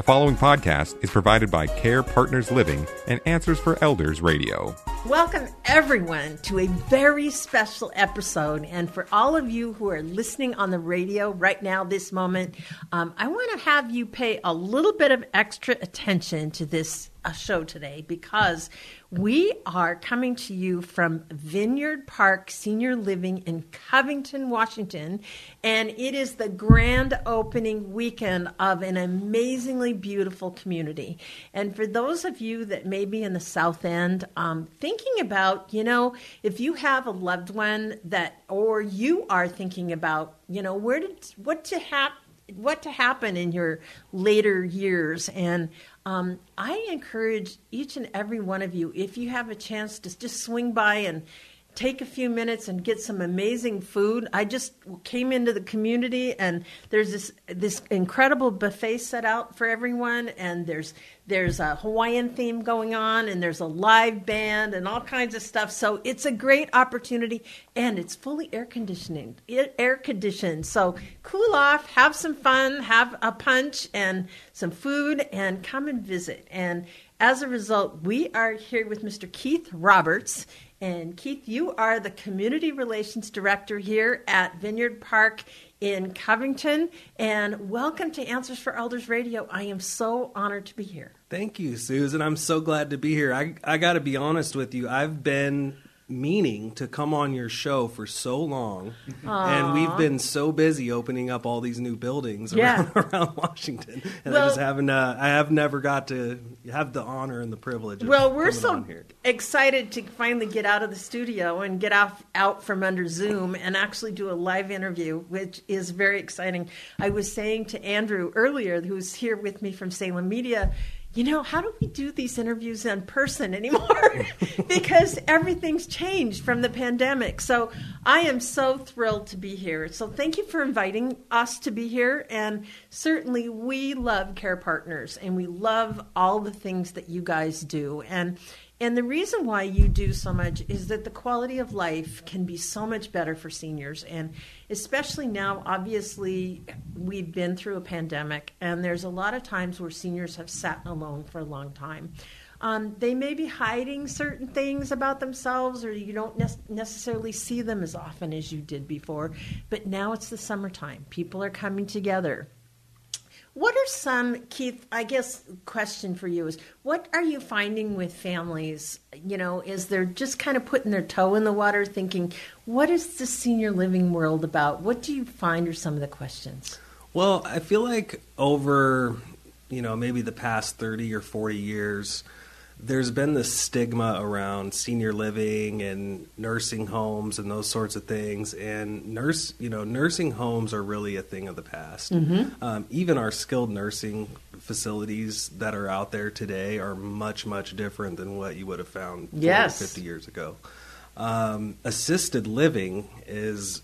The following podcast is provided by Care Partners Living and Answers for Elders Radio. Welcome, everyone, to a very special episode. And for all of you who are listening on the radio right now, this moment, um, I want to have you pay a little bit of extra attention to this uh, show today because we are coming to you from Vineyard Park Senior Living in Covington, Washington. And it is the grand opening weekend of an amazingly beautiful community. And for those of you that may be in the South End, um, thinking about, you know, if you have a loved one that, or you are thinking about, you know, where did, what to happen, what to happen in your later years. And um, I encourage each and every one of you, if you have a chance to just swing by and take a few minutes and get some amazing food. I just came into the community and there's this this incredible buffet set out for everyone and there's there's a Hawaiian theme going on and there's a live band and all kinds of stuff. So it's a great opportunity and it's fully air conditioning, air conditioned. So cool off, have some fun, have a punch and some food and come and visit. And as a result, we are here with Mr. Keith Roberts and Keith, you are the Community Relations Director here at Vineyard Park in Covington. And welcome to Answers for Elders Radio. I am so honored to be here. Thank you, Susan. I'm so glad to be here. I, I got to be honest with you. I've been meaning to come on your show for so long, Aww. and we've been so busy opening up all these new buildings around, yeah. around Washington, and well, I just haven't. Uh, I have never got to have the honor and the privilege. well, we're so excited to finally get out of the studio and get out out from under Zoom and actually do a live interview, which is very exciting. I was saying to Andrew earlier, who's here with me from Salem Media you know, how do we do these interviews in person anymore? because everything's changed from the pandemic. So I am so thrilled to be here. So thank you for inviting us to be here. And certainly we love Care Partners and we love all the things that you guys do. And and the reason why you do so much is that the quality of life can be so much better for seniors. And especially now, obviously, we've been through a pandemic, and there's a lot of times where seniors have sat alone for a long time. Um, they may be hiding certain things about themselves, or you don't ne- necessarily see them as often as you did before. But now it's the summertime. People are coming together what are some, Keith? I guess question for you is, what are you finding with families? You know, is they're just kind of putting their toe in the water, thinking, what is the senior living world about? What do you find are some of the questions? Well, I feel like over, you know, maybe the past thirty or forty years, there's been this stigma around senior living and nursing homes and those sorts of things. And nurse, you know, nursing homes are really a thing of the past. Mm-hmm. Um, even our skilled nursing facilities that are out there today are much, much different than what you would have found yes. 50 years ago. Um, assisted living is,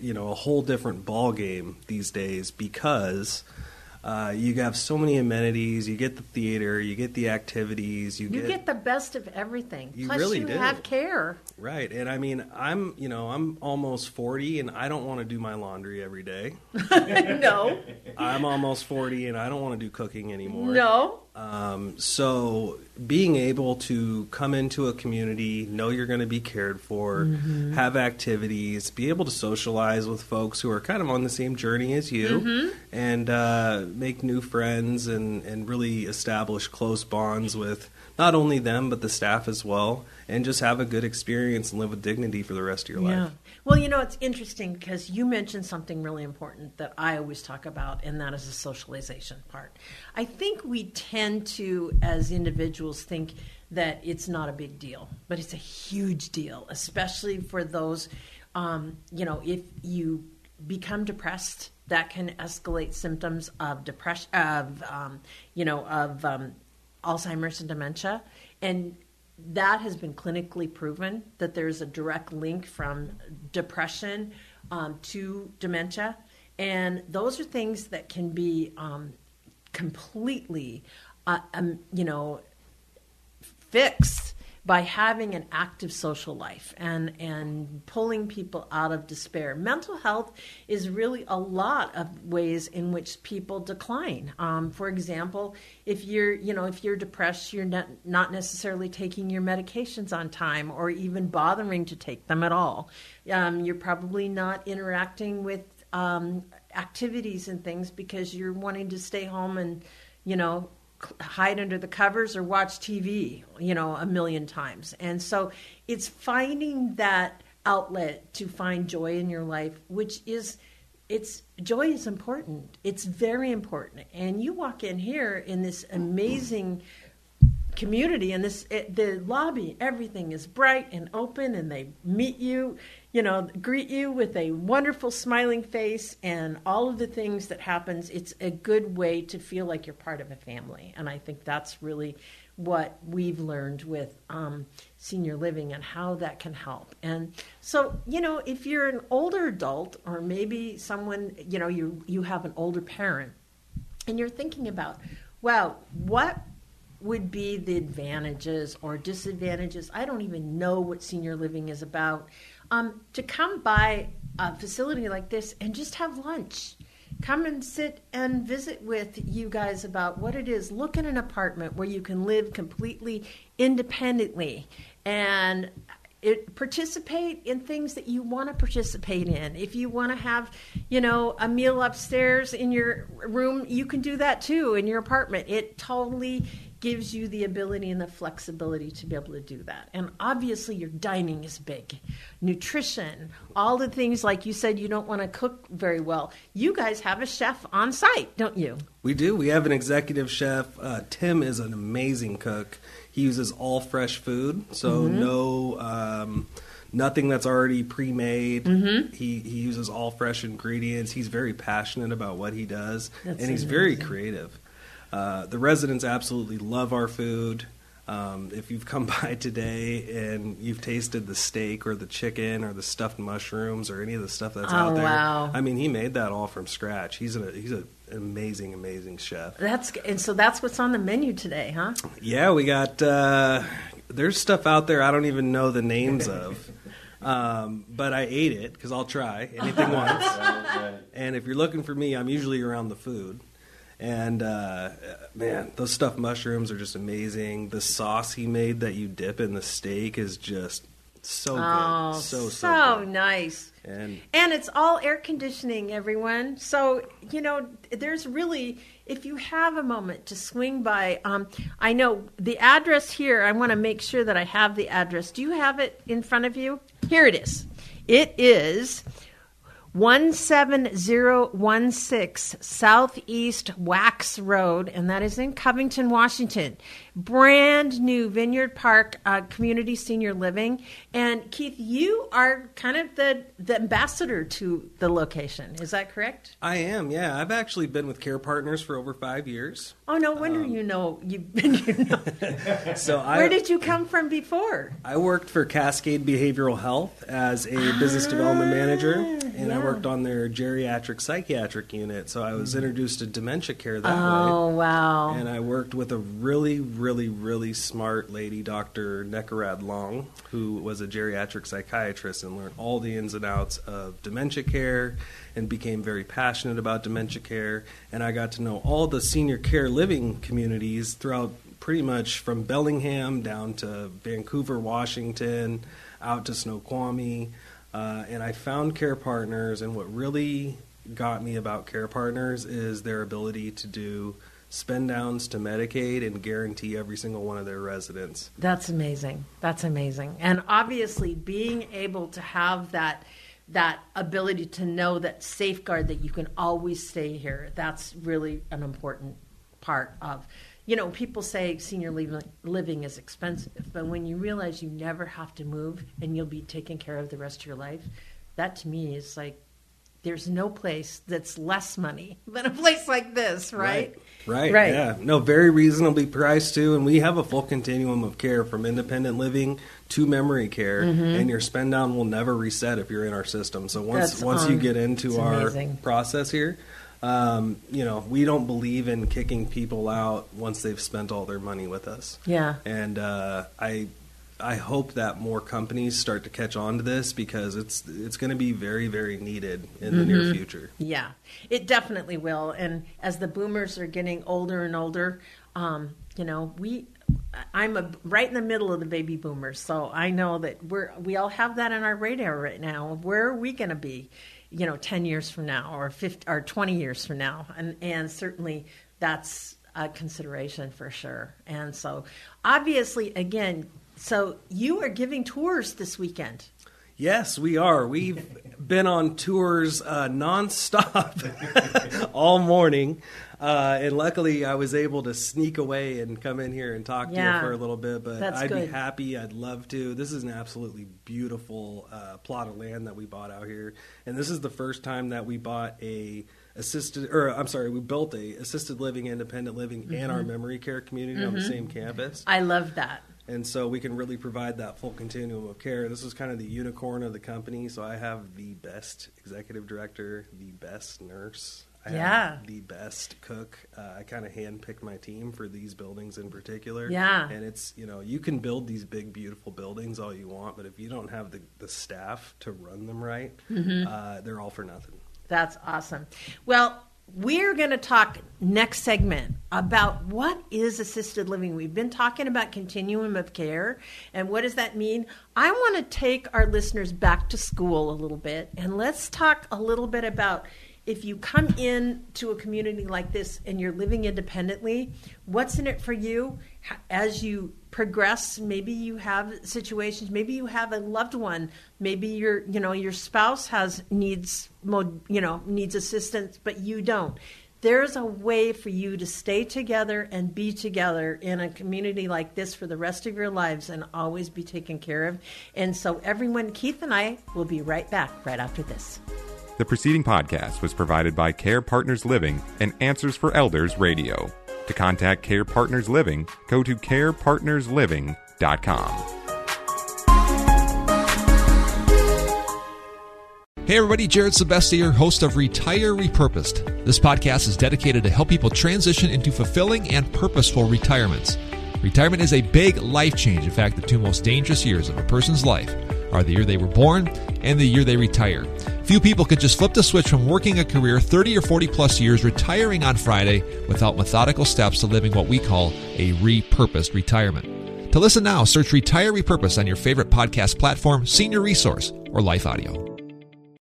you know, a whole different ball game these days because – uh, you have so many amenities. You get the theater, you get the activities, you, you get, get the best of everything. You Plus really you do. have care. Right, and I mean, I'm you know I'm almost forty, and I don't want to do my laundry every day. no, I'm almost forty, and I don't want to do cooking anymore. No. Um, so being able to come into a community, know you're going to be cared for, mm-hmm. have activities, be able to socialize with folks who are kind of on the same journey as you, mm-hmm. and uh, make new friends and, and really establish close bonds with not only them but the staff as well, and just have a good experience and live with dignity for the rest of your yeah. life. Well, you know, it's interesting because you mentioned something really important that I always talk about, and that is the socialization part. I think we tend to, as individuals, think that it's not a big deal, but it's a huge deal, especially for those, um, you know, if you become depressed, that can escalate symptoms of depression, of, um, you know, of um, Alzheimer's and dementia. And that has been clinically proven that there's a direct link from depression um, to dementia. And those are things that can be um, completely, uh, um, you know, fixed by having an active social life and and pulling people out of despair. Mental health is really a lot of ways in which people decline. Um, for example, if you're you know if you're depressed, you're not not necessarily taking your medications on time or even bothering to take them at all. Um, you're probably not interacting with um, activities and things because you're wanting to stay home and you know hide under the covers or watch TV, you know, a million times. And so it's finding that outlet to find joy in your life, which is it's joy is important. It's very important. And you walk in here in this amazing community and this it, the lobby everything is bright and open and they meet you you know greet you with a wonderful smiling face and all of the things that happens. It's a good way to feel like you're part of a family. And i think that's really what we've learned with um, senior living and how that can help. And so you know if you're an older adult or maybe someone you know you you have an older parent and you're thinking about well what would be the advantages or disadvantages? I don't even know what senior living is about. Um, to come by a facility like this and just have lunch. Come and sit and visit with you guys about what it is. Look at an apartment where you can live completely independently and it, participate in things that you want to participate in. If you want to have, you know, a meal upstairs in your room, you can do that too in your apartment. It totally gives you the ability and the flexibility to be able to do that. And obviously, your dining is big. Nutrition, all the things like you said you don't want to cook very well. You guys have a chef on site, don't you? We do. We have an executive chef. Uh, Tim is an amazing cook. He uses all fresh food, so mm-hmm. no. Um, nothing that's already pre-made. Mm-hmm. He he uses all fresh ingredients. He's very passionate about what he does, that's and he's amazing. very creative. Uh, the residents absolutely love our food. Um, if you've come by today and you've tasted the steak or the chicken or the stuffed mushrooms or any of the stuff that's oh, out there, wow. I mean, he made that all from scratch. He's a he's a, an amazing, amazing chef. That's and so that's what's on the menu today, huh? Yeah, we got uh, there's stuff out there I don't even know the names of. Um, but I ate it because I'll try anything once. And if you're looking for me, I'm usually around the food. And uh, man, those stuffed mushrooms are just amazing. The sauce he made that you dip in the steak is just so oh, good. So, so, so good. nice. And, and it's all air conditioning, everyone. So, you know, there's really, if you have a moment to swing by, um, I know the address here, I want to make sure that I have the address. Do you have it in front of you? Here it is. It is 17016 Southeast Wax Road, and that is in Covington, Washington. Brand new Vineyard Park uh, Community Senior Living. And Keith, you are kind of the, the ambassador to the location. Is that correct? I am, yeah. I've actually been with Care Partners for over five years. Oh, no wonder um, you know you've been. You know. so I, Where did you come from before? I worked for Cascade Behavioral Health as a ah, business development manager, and yeah. I worked oh. on their geriatric psychiatric unit. So I was mm. introduced to dementia care that oh, way. Oh, wow. And I worked with a really, really, really smart lady, Dr. Nekarad Long, who was a geriatric psychiatrist and learned all the ins and outs of dementia care and became very passionate about dementia care. And I got to know all the senior care living communities throughout pretty much from Bellingham down to Vancouver, Washington, out to Snoqualmie. Uh, and I found Care Partners, and what really got me about Care Partners is their ability to do spend downs to Medicaid and guarantee every single one of their residents. That's amazing. That's amazing. And obviously being able to have that that ability to know that safeguard that you can always stay here, that's really an important part of you know, people say senior living is expensive, but when you realize you never have to move and you'll be taken care of the rest of your life, that to me is like there's no place that's less money than a place like this, right? Right. Right. Yeah. No, very reasonably priced too, and we have a full continuum of care from independent living to memory care, mm-hmm. and your spend down will never reset if you're in our system. So once that's once you get into our amazing. process here, um, you know, we don't believe in kicking people out once they've spent all their money with us. Yeah. And uh, I I hope that more companies start to catch on to this because it's it's going to be very very needed in the near future. Yeah, it definitely will. And as the boomers are getting older and older, um, you know, we I'm a, right in the middle of the baby boomers, so I know that we're we all have that in our radar right now. Where are we going to be, you know, ten years from now, or 50, or twenty years from now? And and certainly that's a consideration for sure. And so, obviously, again, so you are giving tours this weekend. Yes, we are. We've been on tours uh, nonstop all morning. Uh, and luckily, I was able to sneak away and come in here and talk Yeah. to you for a little bit. But I'd good. be happy. I'd love to. This is an absolutely beautiful uh, plot of land that we bought out here, and this is the first time that we bought a assisted, or I'm sorry, we built a assisted living, independent living, and Mm-hmm. our memory care community on the same campus. I love that. And so we can really provide that full continuum of care. This is kind of the unicorn of the company. So I have the best executive director, the best nurse, I Yeah. have the best cook. Uh, I kind of handpicked my team for these buildings in particular. Yeah. And it's, you know, you can build these big, beautiful buildings all you want, but if you don't have the, the staff to run them right, Mm-hmm. uh, they're all for nothing. That's awesome. Well, we're going to talk next segment about what is assisted living. We've been talking about continuum of care and what does that mean? I want to take our listeners back to school a little bit and let's talk a little bit about if you come in to a community like this and you're living independently, what's in it for you as you progress? Maybe you have situations, maybe you have a loved one, maybe your you know your spouse has needs you know needs assistance, but you don't. There's a way for you to stay together and be together in a community like this for the rest of your lives and always be taken care of. And so, everyone, Keith and I will be right back right after this. The preceding podcast was provided by Care Partners Living and Answers for Elders Radio. To contact Care Partners Living, go to carepartnersliving.com. Hey everybody, Jared Sebestier, host of Retire Repurposed. This podcast is dedicated to help people transition into fulfilling and purposeful retirements. Retirement is a big life change. In fact, the two most dangerous years of a person's life are the year they were born and the year they retire. Few people could just flip the switch from working a career 30 or 40 plus years, retiring on Friday without methodical steps to living what we call a repurposed retirement. To listen now, search Retire Repurposed on your favorite podcast platform, Senior Resource, or Life Audio.